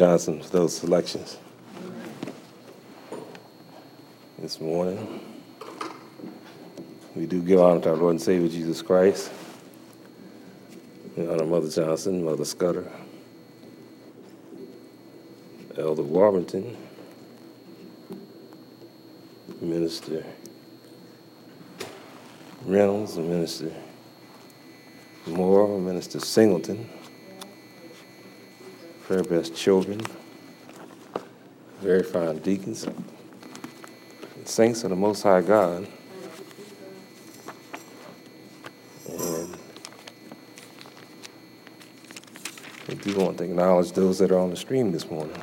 Johnson for those selections this morning. We do give honor to our Lord and Savior Jesus Christ. We honor Mother Johnson, Mother Scudder, Elder Warburton, Minister Reynolds, Minister Moore, Minister Singleton, Prayer Best Children, very fine deacons, saints of the Most High God. And we do want to acknowledge those that are on the stream this morning.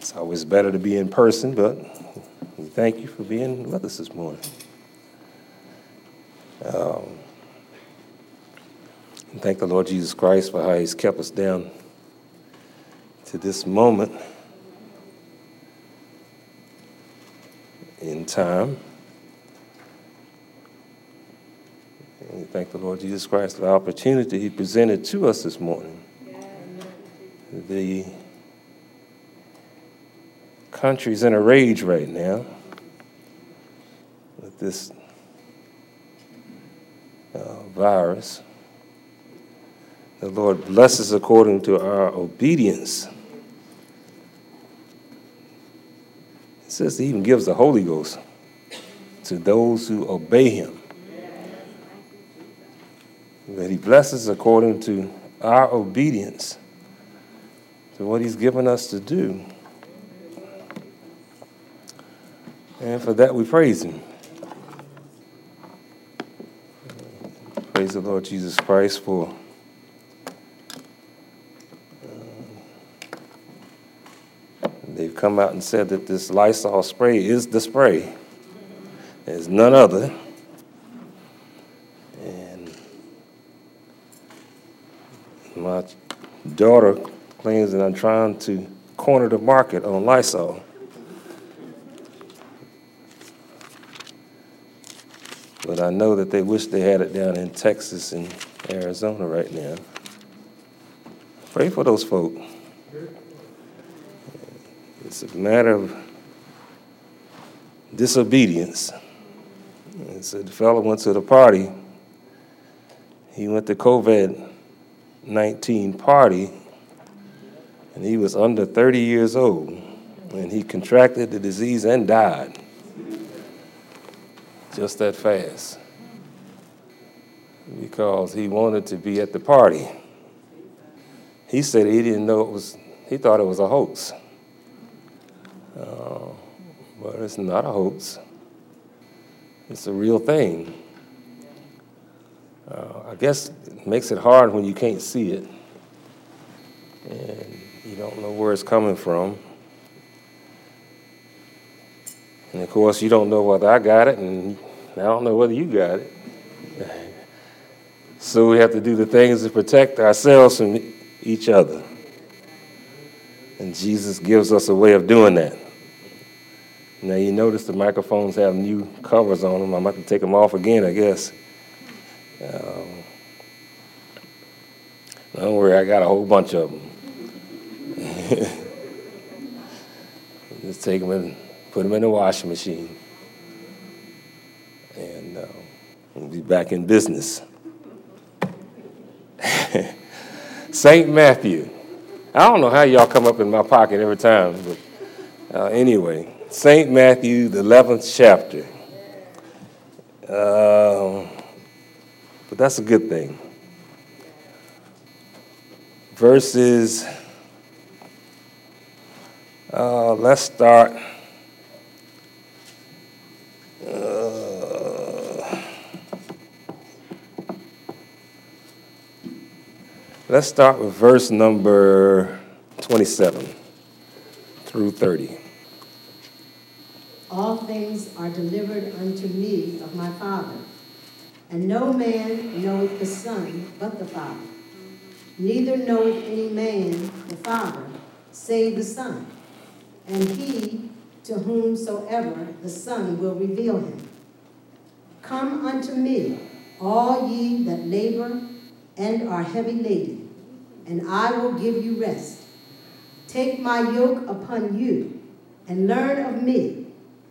It's always better to be in person, but we thank you for being with us this morning. Um, and thank the Lord Jesus Christ for how He's kept us down to this moment in time. And we thank the Lord Jesus Christ for the opportunity He presented to us this morning. The country's in a rage right now with this uh, virus. The Lord blesses according to our obedience. It says He even gives the Holy Ghost to those who obey Him. That He blesses according to our obedience to what He's given us to do. And for that we praise Him. Praise the Lord Jesus Christ for come out and said that this Lysol spray is the spray. There's none other. And my daughter claims that I'm trying to corner the market on Lysol. But I know that they wish they had it down in Texas and Arizona right now. Pray for those folk. It's a matter of disobedience. And so the fellow went to the party. He went to COVID 19 party, and he was under 30 years old, and he contracted the disease and died just that fast because he wanted to be at the party. He said he didn't know it was, he thought it was a hoax. Uh, but it's not a hoax, it's a real thing. Uh, I guess it makes it hard when you can't see it and you don't know where it's coming from. And of course, you don't know whether I got it, and I don't know whether you got it. So we have to do the things to protect ourselves from each other. And Jesus gives us a way of doing that. Now, you notice the microphones have new covers on them. I'm about to take them off again, I guess. Um, don't worry, I got a whole bunch of them. Just take them and put them in the washing machine. And uh, we'll be back in business. St. Matthew. I don't know how y'all come up in my pocket every time, but uh, anyway, St. Matthew, the 11th chapter. Uh, but that's a good thing. Verses, uh, let's start. Let's start with verse number 27 through 30. All things are delivered unto me of my Father. And no man knoweth the Son but the Father. Neither knoweth any man the Father, save the Son, and he to whomsoever the Son will reveal him. Come unto me, all ye that labor and are heavy laden, and I will give you rest. Take my yoke upon you and learn of me,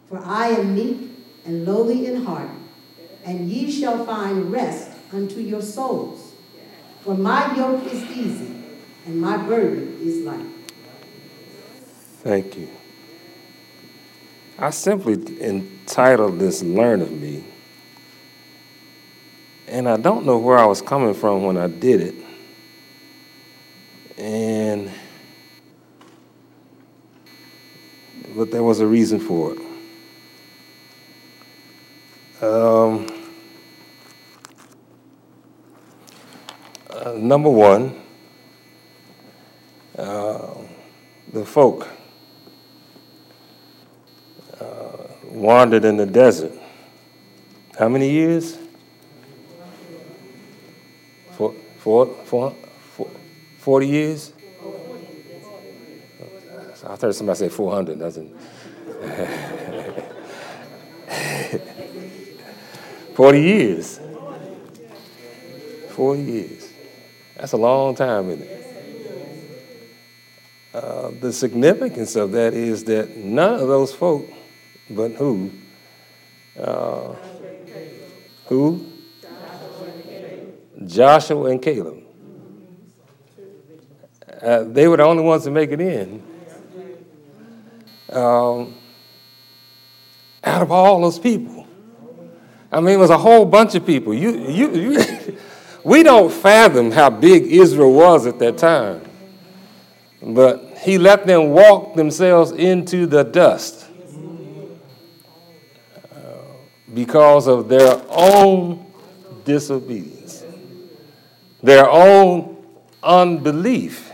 for I am meek and lowly in heart, and ye shall find rest unto your souls. For my yoke is easy and my burden is light. Thank you. I simply entitled this Learn of Me. And I don't know where I was coming from when I did it. And but there was a reason for it. Um, uh, number one, uh, the folk uh, wandered in the desert. How many years? Four, four, four, 40 years? I heard somebody say 400, doesn't 40 years. 40 years. That's a long time, isn't it? Uh, the significance of that is that none of those folk, but who? Uh, who? Joshua and Caleb. Uh, they were the only ones to make it in. Um, out of all those people. I mean, it was a whole bunch of people. You, you, you we don't fathom how big Israel was at that time. But he let them walk themselves into the dust uh, because of their own disobedience, their own unbelief.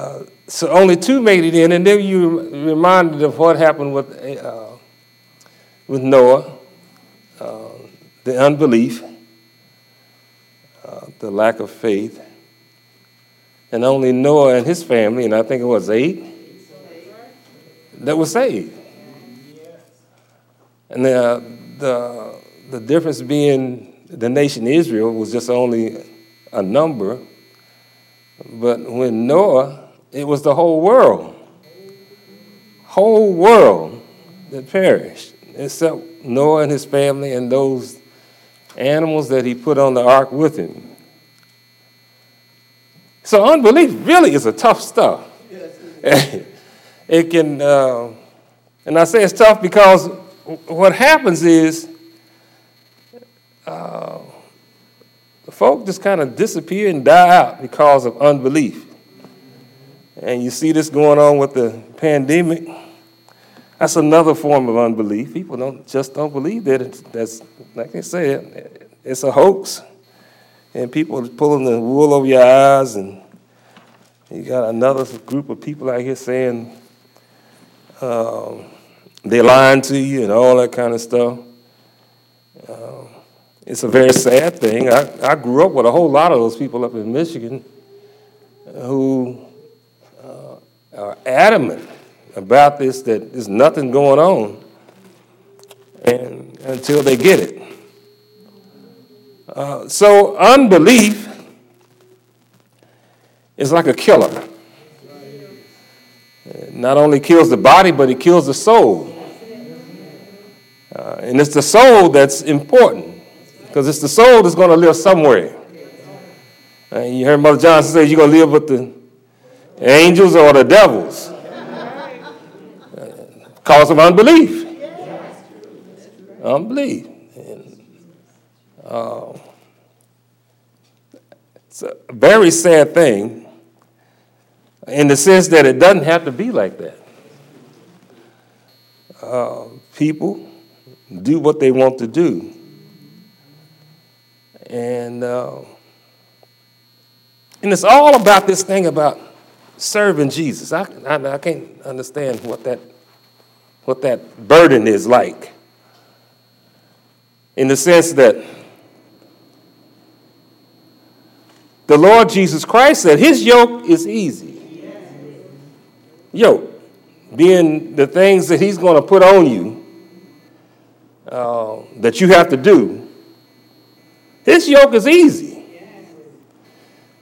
Uh, so only two made it in, and then you reminded of what happened with, uh, with Noah, uh, the unbelief, uh, the lack of faith and only Noah and his family, and I think it was eight, that were saved. And the, the, the difference being the nation Israel was just only a number, but when Noah, it was the whole world, whole world that perished, except Noah and his family and those animals that he put on the ark with him. So unbelief really is a tough stuff. It can, uh, and I say it's tough because what happens is uh, the folk just kind of disappear and die out because of unbelief. And you see this going on with the pandemic. That's another form of unbelief. People don't just don't believe that it's, that's like I said, it's a hoax and people are pulling the wool over your eyes, and you got another group of people out here saying um, they're lying to you and all that kind of stuff. Uh, it's a very sad thing. I, I grew up with a whole lot of those people up in Michigan who are adamant about this that there's nothing going on and until they get it. Uh, so unbelief is like a killer. It not only kills the body, but it kills the soul. Uh, and it's the soul that's important because it's the soul that's going to live somewhere. Uh, you heard Mother Johnson say you're going to live with the angels or the devils because of unbelief. Unbelief. Uh, it's a very sad thing in the sense that it doesn't have to be like that. Uh, people do what they want to do. And, uh, and it's all about this thing about serving Jesus. I, I, I can't understand what that, what that burden is like. In the sense that The Lord Jesus Christ said his yoke is easy. Yoke, being the things that he's going to put on you uh, that you have to do. His yoke is easy.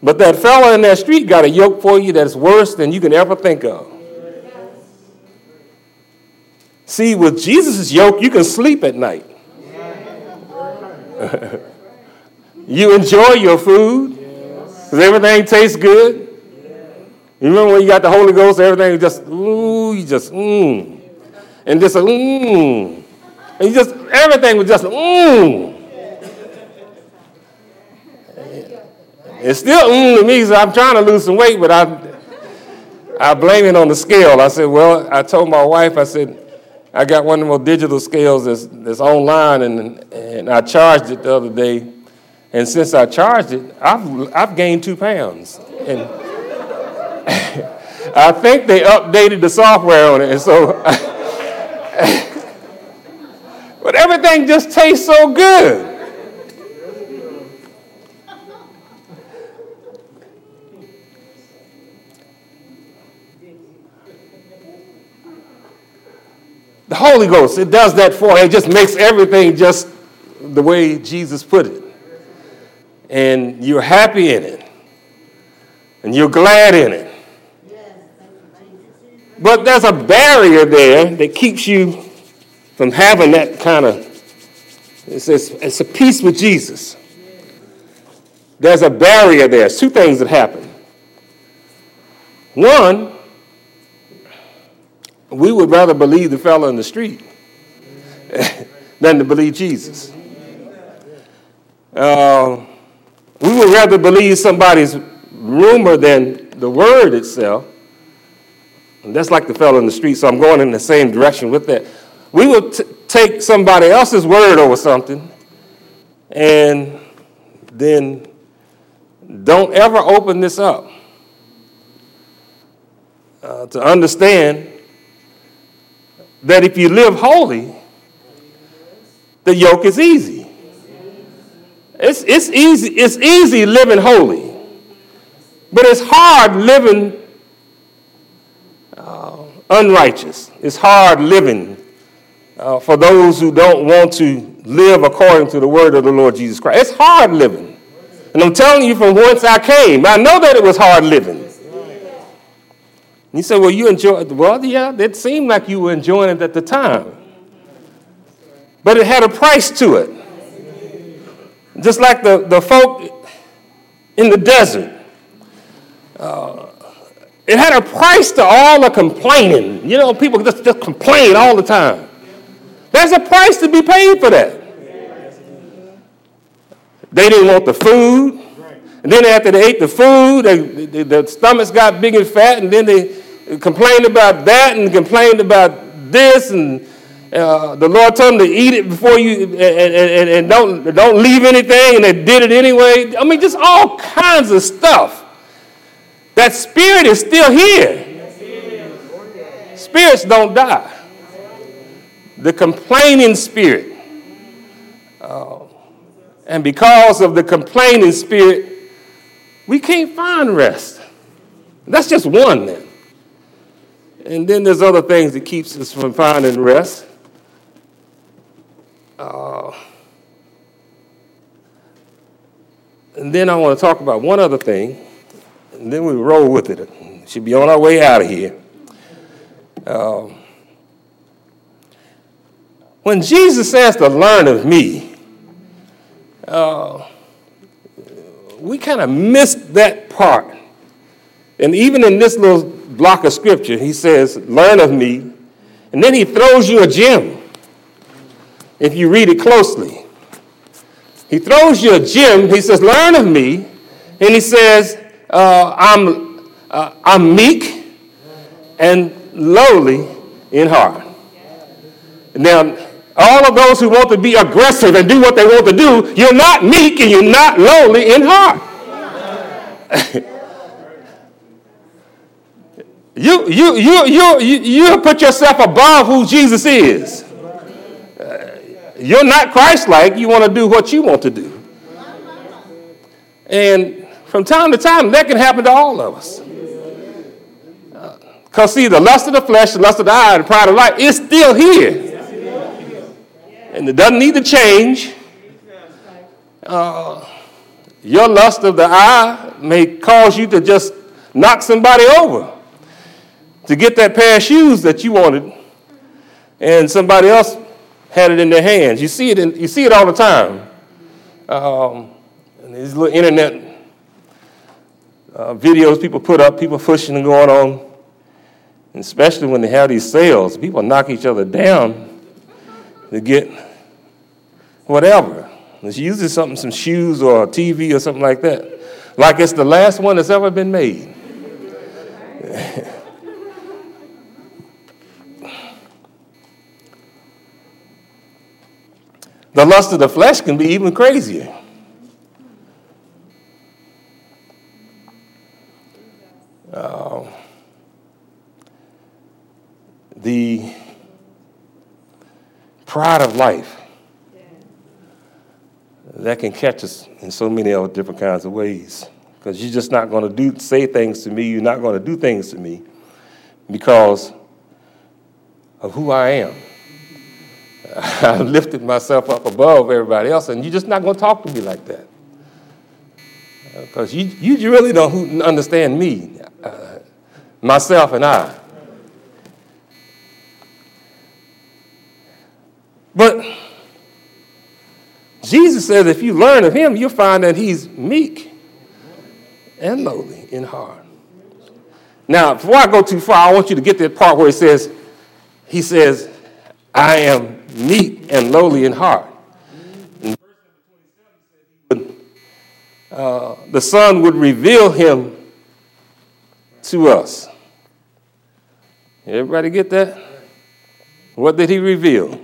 But that fella in that street got a yoke for you that's worse than you can ever think of. See, with Jesus' yoke, you can sleep at night. you enjoy your food because everything tastes good. You remember when you got the Holy Ghost, everything just, ooh, you just, mmm. And just, mmm. And you just, everything was just, mmm. It's still mmm to me, so I'm trying to lose some weight, but I, I blame it on the scale. I said, well, I told my wife, I said, I got one of those digital scales that's, that's online, and, and I charged it the other day. And since I charged it, I've, I've gained two pounds. And I think they updated the software on it. And so, but everything just tastes so good. The Holy Ghost, it does that for you. It just makes everything just the way Jesus put it. And you're happy in it. And you're glad in it. But there's a barrier there that keeps you from having that kind of, it's, it's, it's a peace with Jesus. There's a barrier there. There's two things that happen. One, we would rather believe the fellow in the street than to believe Jesus. Uh, we would rather believe somebody's rumor than the word itself. And that's like the fellow in the street, so I'm going in the same direction with that. We would t- take somebody else's word over something and then don't ever open this up uh, to understand that if you live holy, the yoke is easy. It's, it's, easy, it's easy living holy, but it's hard living unrighteous. It's hard living uh, for those who don't want to live according to the word of the Lord Jesus Christ. It's hard living. And I'm telling you from whence I came. I know that it was hard living. You say, well, you enjoy it. Well, yeah, it seemed like you were enjoying it at the time. But it had a price to it. Just like the, the folk in the desert. Uh, it had a price to all the complaining. You know, people just, just complain all the time. There's a price to be paid for that. They didn't want the food. And then after they ate the food, they, they, their stomachs got big and fat, and then they complained about that and complained about this, and uh, the Lord told them to eat it before you, and, and, and don't, don't leave anything, and they did it anyway. I mean, just all kinds of stuff. That spirit is still here. Spirits don't die. The complaining spirit. Uh, and because of the complaining spirit, we can't find rest. That's just one then. And then there's other things that keeps us from finding rest. Uh, and then I want to talk about one other thing and then we roll with it. Should be on our way out of here. Uh, when Jesus says to learn of me, uh, we kind of missed that part. And even in this little block of scripture, he says, Learn of me. And then he throws you a gem if you read it closely. He throws you a gem. He says, Learn of me. And he says, uh, I'm, uh, I'm meek and lowly in heart. Now, all of those who want to be aggressive and do what they want to do, you're not meek and you're not lowly in heart. you, you, you, you, you, you put yourself above who Jesus is. You're not Christ like. You want to do what you want to do. And from time to time, that can happen to all of us. Because, uh, see, the lust of the flesh, the lust of the eye, and the pride of life is still here. And it doesn't need to change. uh, your lust of the eye may cause you to just knock somebody over to get that pair of shoes that you wanted, and somebody else had it in their hands. You see it, in, you see it all the time. Um, these little internet uh, videos people put up, people pushing and going on, and especially when they have these sales, people knock each other down to get whatever. It's usually something, some shoes or a TV or something like that. Like it's the last one that's ever been made. The lust of the flesh can be even crazier. Uh, the pride of life that can catch us in so many other different kinds of ways. Because you're just not going to do say things to me. You're not going to do things to me because of who I am. I've lifted myself up above everybody else, and you're just not going to talk to me like that. Because you, you really don't understand me, uh, myself, and I. But Jesus says if you learn of him, you'll find that he's meek and lowly in heart. Now, before I go too far, I want you to get that part where he says, he says, I am meek and lowly in heart. uh, the Son would reveal him to us. Everybody get that? What did he reveal?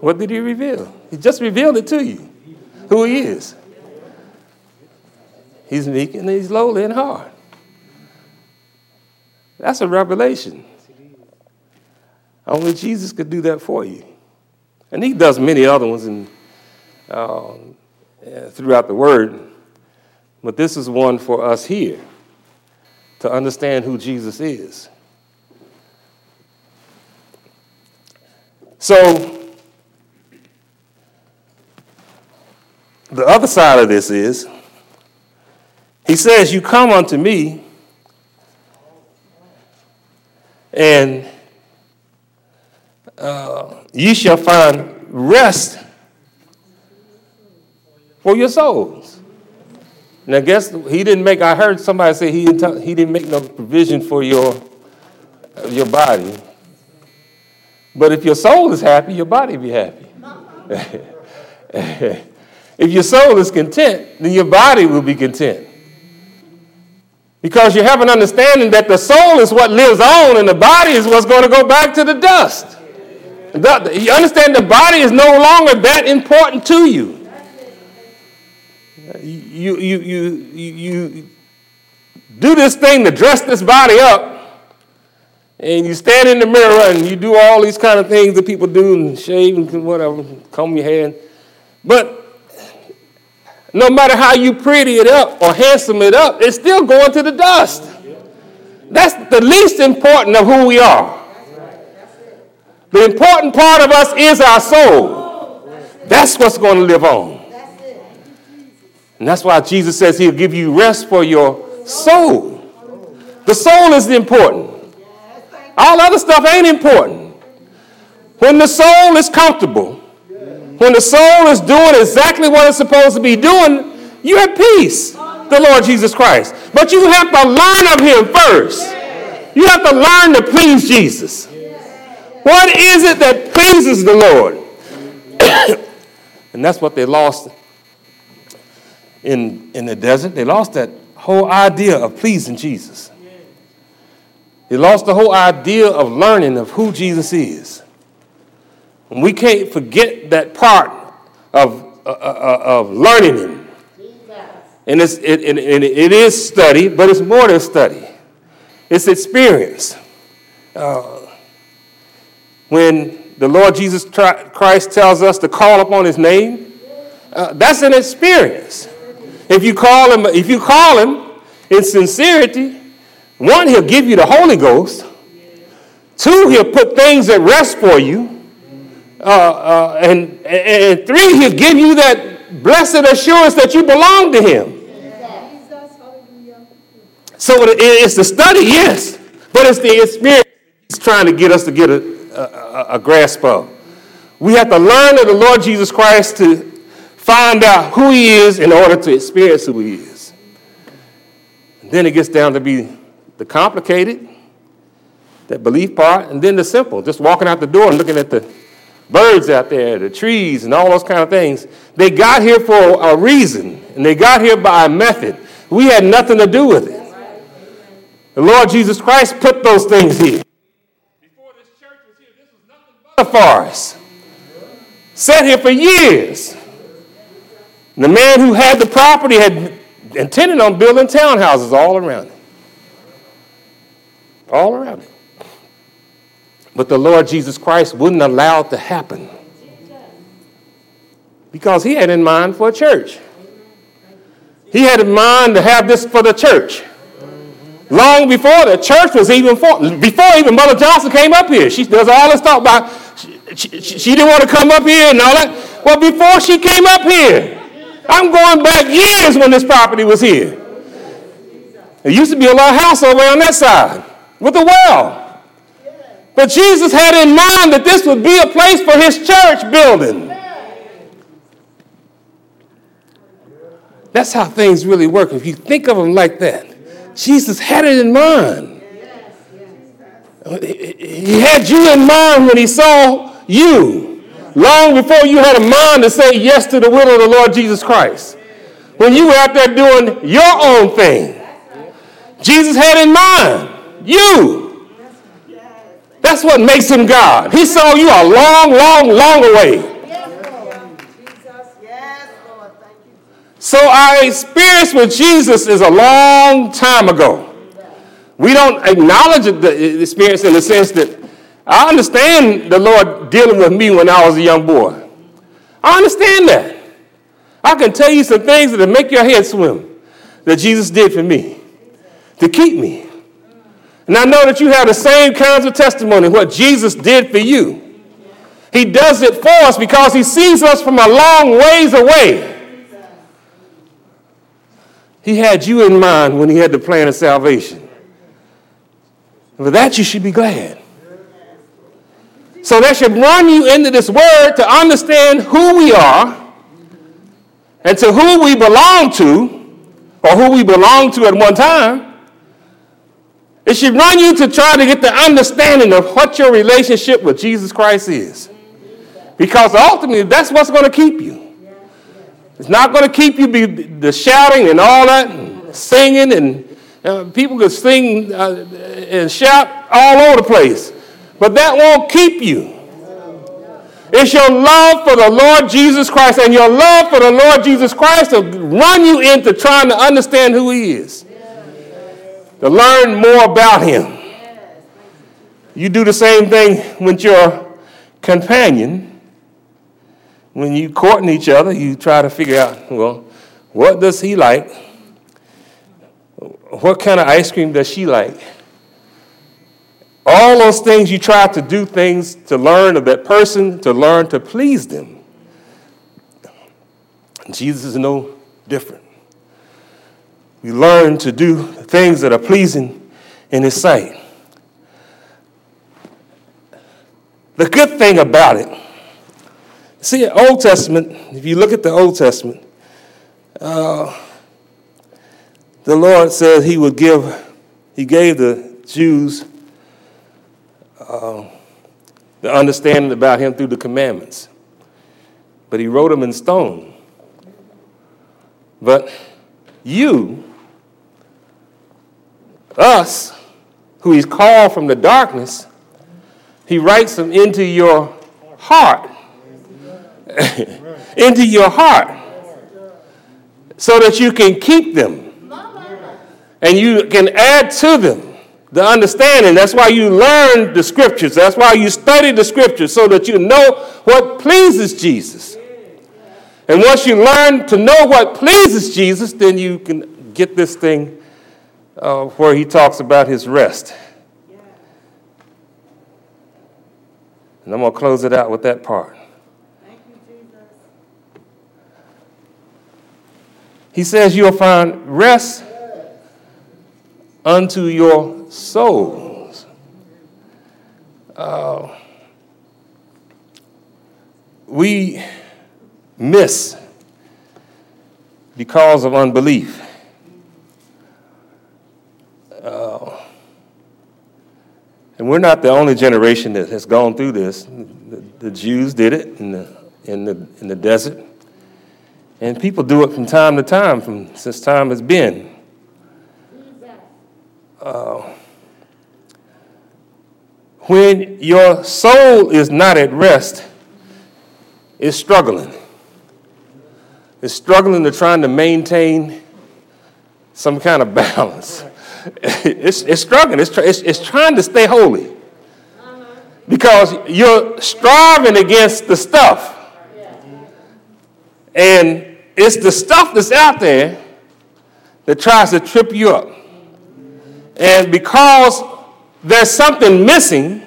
What did he reveal? He just revealed it to you who he is. He's meek and he's lowly in heart. That's a revelation. Only Jesus could do that for you. And he does many other ones in, uh, throughout the Word. But this is one for us here to understand who Jesus is. So, the other side of this is he says, You come unto me, and uh, ye shall find rest for your souls. Now, guess he didn't make. I heard somebody say he didn't, he didn't make no provision for your your body. But if your soul is happy, your body will be happy. if your soul is content, then your body will be content. Because you have an understanding that the soul is what lives on and the body is what's going to go back to the dust. You understand the body is no longer that important to you. You, you, you, you, do this thing to dress this body up, and you stand in the mirror and you do all these kind of things that people do and shave and whatever, comb your hair. But no matter how you pretty it up or handsome it up, it's still going to the dust. That's the least important of who we are. The important part of us is our soul. That's what's going to live on. And that's why Jesus says he'll give you rest for your soul. The soul is important. All other stuff ain't important. When the soul is comfortable, when the soul is doing exactly what it's supposed to be doing, you have peace, the Lord Jesus Christ. But you have to learn of Him first. You have to learn to please Jesus. What is it that pleases the Lord? and that's what they lost in, in the desert. They lost that whole idea of pleasing Jesus. They lost the whole idea of learning of who Jesus is. And we can't forget that part of, uh, uh, uh of learning Him. And, it's, it, it, it is study, but it's more than study, it's experience. Uh, when the Lord Jesus Christ tells us to call upon His name, uh, that's an experience. If you call Him, if you call Him in sincerity, one, He'll give you the Holy Ghost. Two, He'll put things at rest for you. uh, uh, and, and three, he'll give you that blessed assurance that you belong to him. So it's the study, yes, but it's the experience he's trying to get us to get a, a, a grasp of. We have to learn of the Lord Jesus Christ to find out who he is in order to experience who he is. And then it gets down to be the complicated, that belief part, and then the simple, just walking out the door and looking at the birds out there, the trees, and all those kind of things. They got here for a reason, and they got here by a method. We had nothing to do with it. The Lord Jesus Christ put those things here. Before this church was here, this a forest. Sat here for years. And the man who had the property had intended on building townhouses all around it. All around it. But the Lord Jesus Christ wouldn't allow it to happen. Because he had in mind for a church. He had in mind to have this for the church. Long before the church was even formed, before even Mother Johnson came up here. She does all this talk about she, she, she didn't want to come up here and all that. Well, before she came up here, I'm going back years when this property was here. There used to be a little house over on that side with a well. But Jesus had in mind that this would be a place for his church building. That's how things really work. If you think of them like that. Jesus had it in mind. He had you in mind when he saw you, long before you had a mind to say yes to the will of the Lord Jesus Christ. When you were out there doing your own thing, Jesus had in mind you. That's what makes him God. He saw you a long, long, long way. So our experience with Jesus is a long time ago. We don't acknowledge the experience in the sense that I understand the Lord dealing with me when I was a young boy. I understand that. I can tell you some things that'll make your head swim that Jesus did for me to keep me. And I know that you have the same kinds of testimony, what Jesus did for you. He does it for us because he sees us from a long ways away. He had you in mind when he had the plan of salvation. For that, you should be glad. So that should run you into this word to understand who we are and to who we belong to, or who we belong to at one time. It should run you to try to get the understanding of what your relationship with Jesus Christ is. Because ultimately, that's what's going to keep you. It's not going to keep you be the shouting and all that, and singing, and uh, people can sing uh, and shout all over the place. But that won't keep you. It's your love for the Lord Jesus Christ, and your love for the Lord Jesus Christ to run you into trying to understand who He is, to learn more about Him. You do the same thing with your companion when you courting each other, you try to figure out, well, what does he like? What kind of ice cream does she like? All those things you try to do things to learn of that person, to learn to please them. Jesus is no different. We learn to do things that are pleasing in his sight. The good thing about it See, Old Testament, if you look at the Old Testament, uh, the Lord said he would give, he gave the Jews uh, the understanding about him through the commandments. But he wrote them in stone. But you, us, who he's called from the darkness, he writes them into your heart into your heart so that you can keep them and you can add to them the understanding. That's why you learn the scriptures. That's why you study the scriptures so that you know what pleases Jesus. And once you learn to know what pleases Jesus, then you can get this thing uh, where he talks about his rest. And I'm going to close it out with that part. He says, You'll find rest unto your souls. Uh, we miss because of unbelief. Uh, and we're not the only generation that has gone through this. The, the Jews did it in the, in, the, in the desert. And people do it from time to time, from since time has been. Uh, when your soul is not at rest, it's struggling. It's struggling to trying to maintain some kind of balance. It's, it's struggling. It's, it's, it's trying to stay holy because you're striving against the stuff. And it's the stuff that's out there that tries to trip you up. And because there's something missing,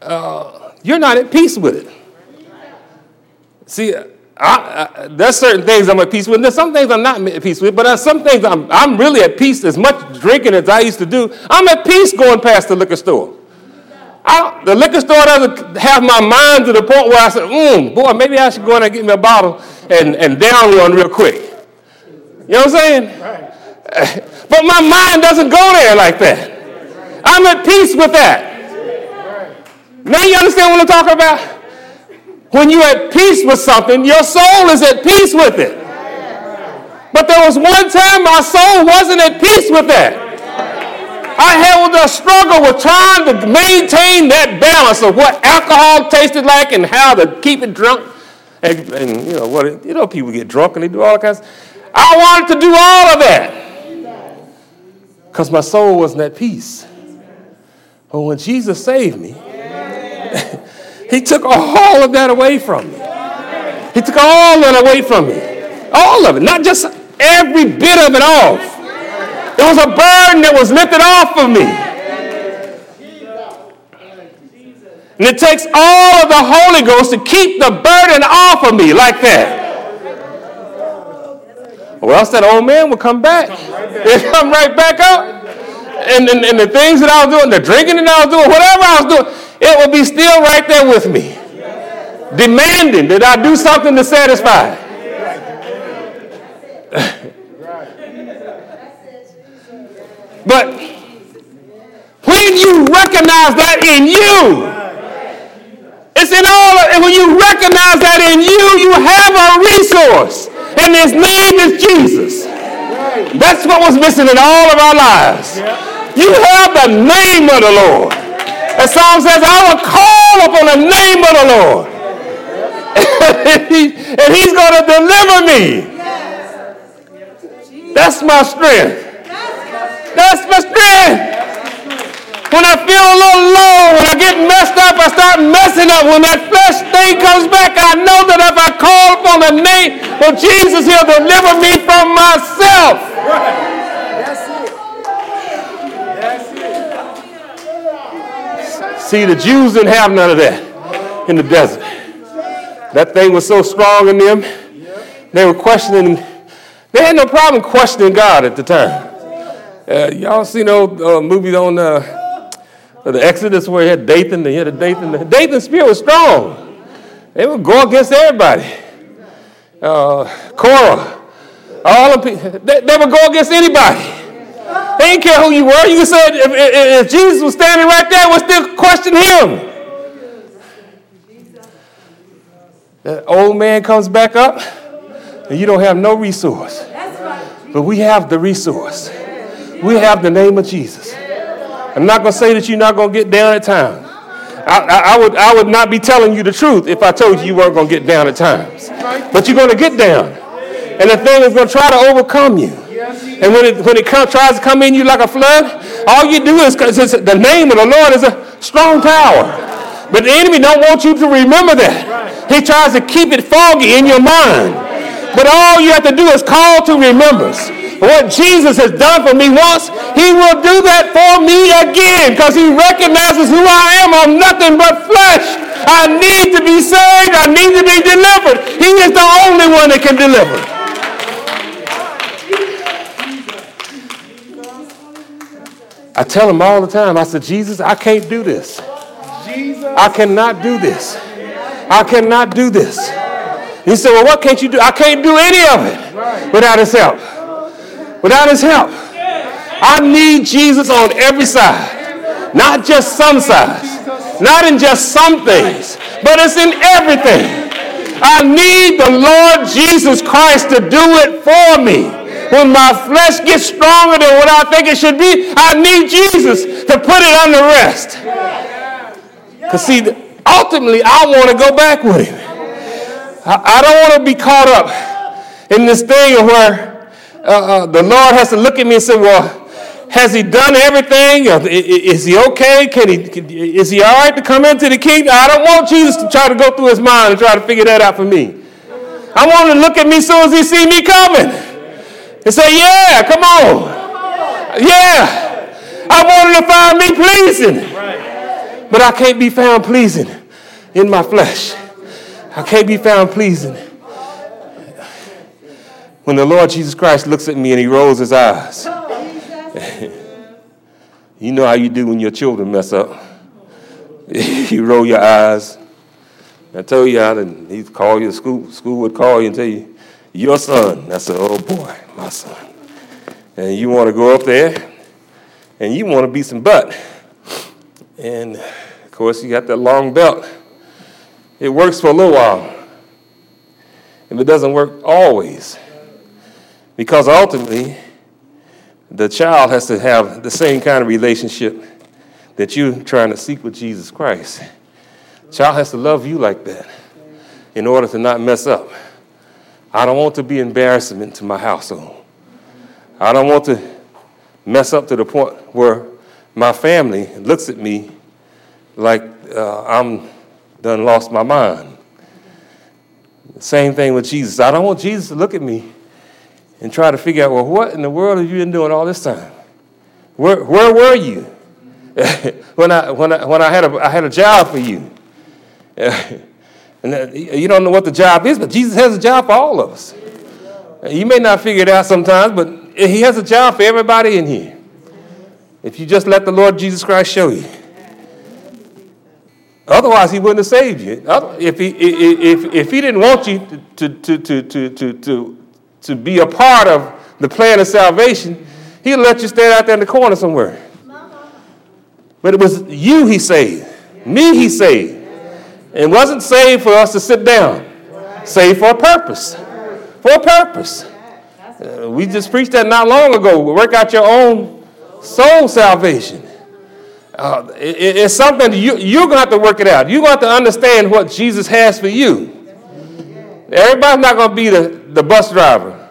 uh, you're not at peace with it. See, I, I, there's certain things I'm at peace with, and there's some things I'm not at peace with, but there's some things I'm, I'm really at peace. As much drinking as I used to do, I'm at peace going past the liquor store. I, the liquor store doesn't have my mind to the point where I said, mm, boy, maybe I should go in and get me a bottle and, and down one real quick. You know what I'm saying? Right. But my mind doesn't go there like that. I'm at peace with that. Now you understand what I'm talking about? When you're at peace with something, your soul is at peace with it. But there was one time my soul wasn't at peace with that. I had a struggle with trying to maintain that balance of what alcohol tasted like and how to keep it drunk and, and you know what? You know, people get drunk and they do all kinds. I wanted to do all of that because my soul wasn't at peace. But when Jesus saved me, He took all of that away from me. He took all of that away from me. All of it, not just every bit of it off. It was a burden that was lifted off of me. And it takes all of the Holy Ghost to keep the burden off of me like that. Or else that old man would come back. He'd come right back up. And, and, and the things that I was doing, the drinking that I was doing, whatever I was doing, it would be still right there with me. Demanding that I do something to satisfy. but when you recognize that in you, it's in all, of and when you recognize that in you, you have a resource, and his name is Jesus. That's what was missing in all of our lives. You have the name of the Lord. The song says, I will call upon the name of the Lord. and he's going to deliver me. That's my strength. That's my strength. When I feel a little low, when I get messed up, I start messing up. When that flesh thing comes back, I know that if I call upon the name of Jesus, he'll deliver me from myself. It. See, the Jews didn't have none of that in the desert. That thing was so strong in them, they were questioning. They had no problem questioning God at the time. Uh, y'all seen old uh, movies on uh, the Exodus where he had Dathan, he had a Dathan. The Dathan's spirit was strong. They would go against everybody. Uh, Korah, all of people, they, they would go against anybody. They didn't care who you were. You said if, if, if Jesus was standing right there, would still question him. That old man comes back up, and you don't have no resource. But we have the resource. We have the name of Jesus. I'm not going to say that you're not going to get down at times. I, I, I, would, I would not be telling you the truth if I told you you weren't going to get down at times. But you're going to get down. And the thing is going to try to overcome you. And when it, when it come, tries to come in you like a flood, all you do is, because the name of the Lord is a strong tower. But the enemy don't want you to remember that. He tries to keep it foggy in your mind. But all you have to do is call to remembrance. What Jesus has done for me once, he will do that for me again because he recognizes who I am. I'm nothing but flesh. I need to be saved. I need to be delivered. He is the only one that can deliver. I tell him all the time, I said, Jesus, I can't do this. I cannot do this. I cannot do this. He said, Well, what can't you do? I can't do any of it without his help. Without his help. I need Jesus on every side, not just some sides, not in just some things, but it's in everything. I need the Lord Jesus Christ to do it for me. When my flesh gets stronger than what I think it should be, I need Jesus to put it under rest. Because, see, ultimately, I want to go back with him. I, don't want to be caught up in this thing where uh, uh, the Lord has to look at me and say, well, has he done everything? Is he okay? Can he, is he all right to come into the kingdom? I don't want Jesus to try to go through his mind and try to figure that out for me. I want him to look at me as soon as he see me coming and say, yeah, come on. Yeah. I want him to find me pleasing. But I can't be found pleasing in my flesh. I can't be found pleasing. When the Lord Jesus Christ looks at me and he rolls his eyes, you know how you do when your children mess up. you roll your eyes. I told you how to, he'd call you, school, school would call you and tell you, your son. I said, oh boy, my son. And you want to go up there and you want to be some butt. And of course, you got that long belt. It works for a little while, and it doesn't work always. Because ultimately, the child has to have the same kind of relationship that you're trying to seek with Jesus Christ. child has to love you like that in order to not mess up. I don't want to be embarrassment to my household. I don't want to mess up to the point where my family looks at me like uh, I'm done lost my mind. Same thing with Jesus. I don't want Jesus to look at me and try to figure out, well, what in the world have you been doing all this time? Where, where were you when, I, when, I, when I, had a, I had a job for you? and uh, you don't know what the job is, but Jesus has a job for all of us. You may not figure it out sometimes, but He has a job for everybody in here. If you just let the Lord Jesus Christ show you. Otherwise, he wouldn't have saved you. If he, if, if he didn't want you to, to, to, to, to, to be a part of the plan of salvation, he'd let you stand out there in the corner somewhere. But it was you he saved. Me he saved. It wasn't saved for us to sit down. Saved for a purpose. For a purpose. Uh, we just preached that not long ago. Work out your own soul salvation. Uh, it, it's something you, you're going to have to work it out. You're going to have to understand what Jesus has for you. Everybody's not going to be the, the bus driver.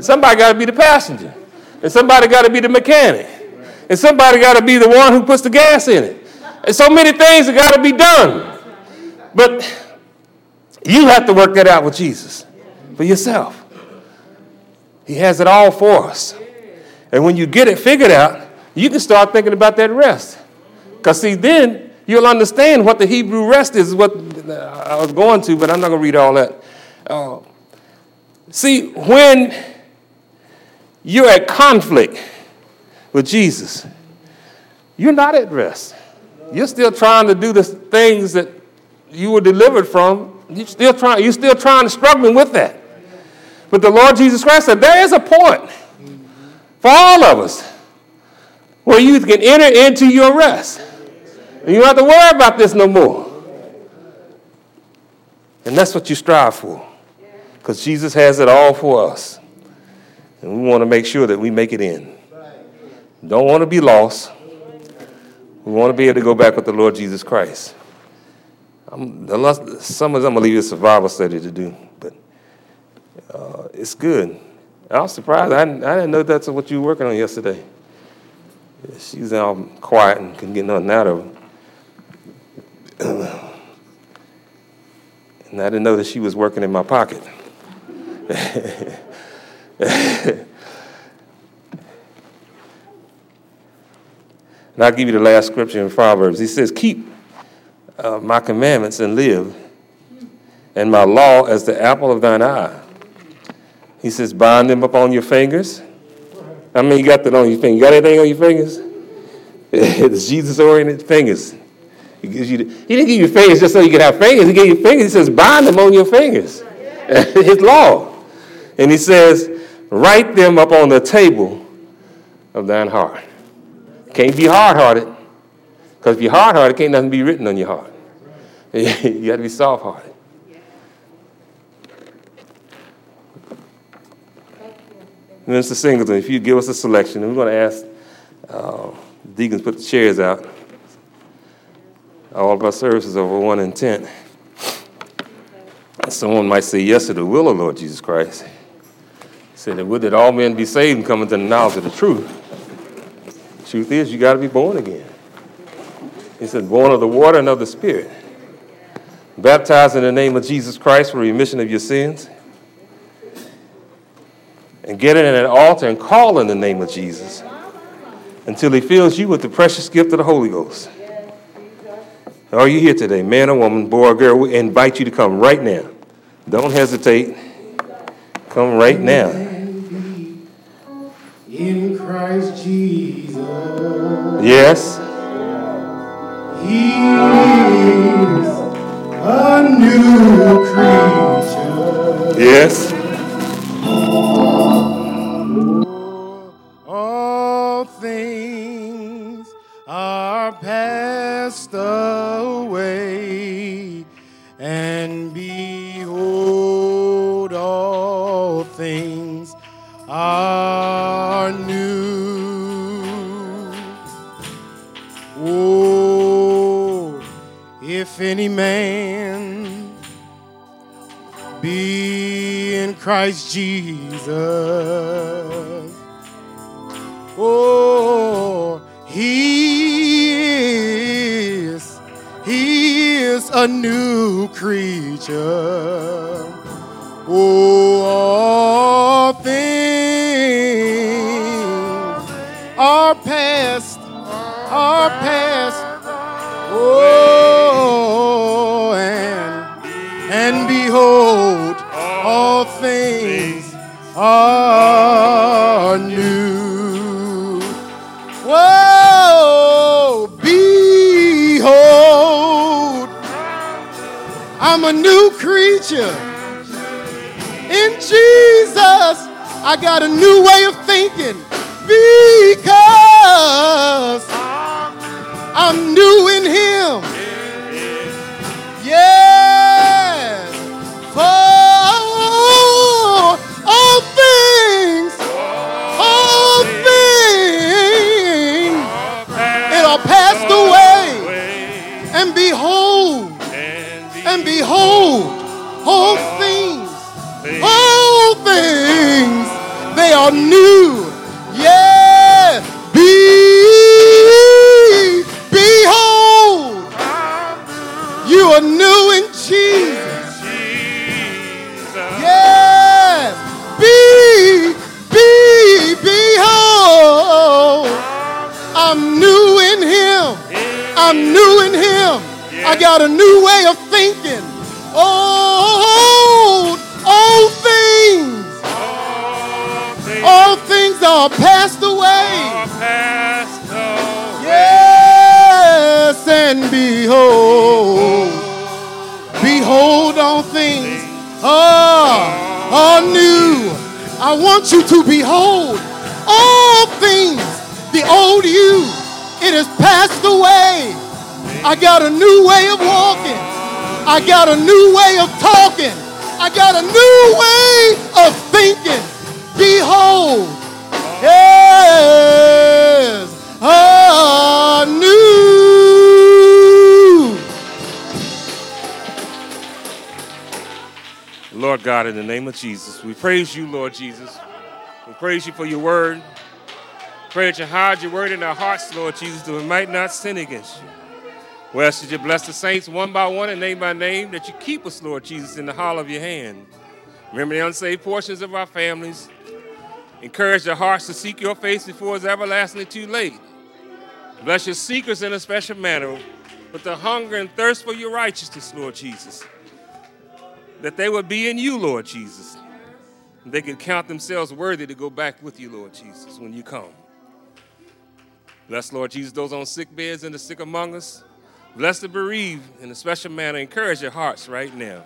Somebody got to be the passenger. And somebody got to be the mechanic. And somebody got to be the one who puts the gas in it. And so many things that got to be done. But you have to work that out with Jesus for yourself. He has it all for us. And when you get it figured out, you can start thinking about that rest. Because, see, then you'll understand what the Hebrew rest is, what uh, I was going to, but I'm not going to read all that. See, when you're at conflict with Jesus, you're not at rest. You're still trying to do the things that you were delivered from. You're still trying, you're still trying to struggle with that. But the Lord Jesus Christ said, there is a point for all of us where you can enter into your rest. And you don't have to worry about this no more. And that's what you strive for. Because Jesus has it all for us. And we want to make sure that we make it in. Don't want to be lost. We want to be able to go back with the Lord Jesus Christ. I'm, some of them will leave a survival study to do, but uh, it's good. I was surprised. I I didn't know that's what you were working on yesterday. She's all quiet and can get nothing out of her. and I didn't know that she was working in my pocket. and I'll give you the last scripture in Proverbs. He says, Keep uh, my commandments and live, and my law as the apple of thine eye. He says, Bind them upon your fingers. I mean, you got that on your finger. You got anything on your fingers? it's Jesus oriented fingers. He, gives you the, he didn't give you fingers just so you could have fingers. He gave you fingers. He says, bind them on your fingers. His law. And he says, Write them up on the table of thine heart. Can't be hard hearted. Because if you're hard hearted, can't nothing be written on your heart. you got to be soft hearted. Mr. Singleton, if you give us a selection, we're going to ask uh, deacons put the chairs out. All of our services are over one intent. Someone might say yes to the will of Lord Jesus Christ. Said, that would that all men be saved and come into the knowledge of the truth. Truth is, you got to be born again. He said, born of the water and of the Spirit. Baptized in the name of Jesus Christ for remission of your sins. And get in an altar and call in the name of Jesus until he fills you with the precious gift of the Holy Ghost. Are you here today, man or woman, boy or girl? We invite you to come right now. Don't hesitate. Come right now. In Christ Jesus. Yes. He is a new creature. Yes. All things are passed away, if any man be in Christ Jesus. Oh, he is, he is a new creature. Oh, all things are past, are past. Oh, and and behold, all things are new. Whoa, behold, I'm a new creature. In Jesus, I got a new way of thinking because I'm new in Him. For all things, all things, it are passed away. And behold, and behold, all things, all things, they are new. New in Jesus. Yes. Be, be, behold. I'm new in Him. I'm new in Him. I got a new way of thinking. Oh, behold, things ah, are, are new. I want you to behold all things, the old you, it has passed away. I got a new way of walking. I got a new way of talking. I got a new way of thinking. Behold, yes, a new. Lord God, in the name of Jesus, we praise you, Lord Jesus. We praise you for your word. Pray that you hide your word in our hearts, Lord Jesus, that we might not sin against you. We ask that you bless the saints one by one and name by name, that you keep us, Lord Jesus, in the hollow of your hand. Remember the unsaved portions of our families. Encourage their hearts to seek your face before it's everlastingly too late. Bless your seekers in a special manner with the hunger and thirst for your righteousness, Lord Jesus. That they would be in you, Lord Jesus. They could count themselves worthy to go back with you, Lord Jesus, when you come. Bless, Lord Jesus, those on sick beds and the sick among us. Bless the bereaved in a special manner. Encourage your hearts right now.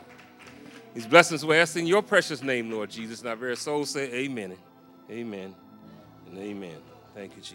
These blessings we ask in your precious name, Lord Jesus. And our very soul say amen. Amen. And amen. Thank you, Jesus.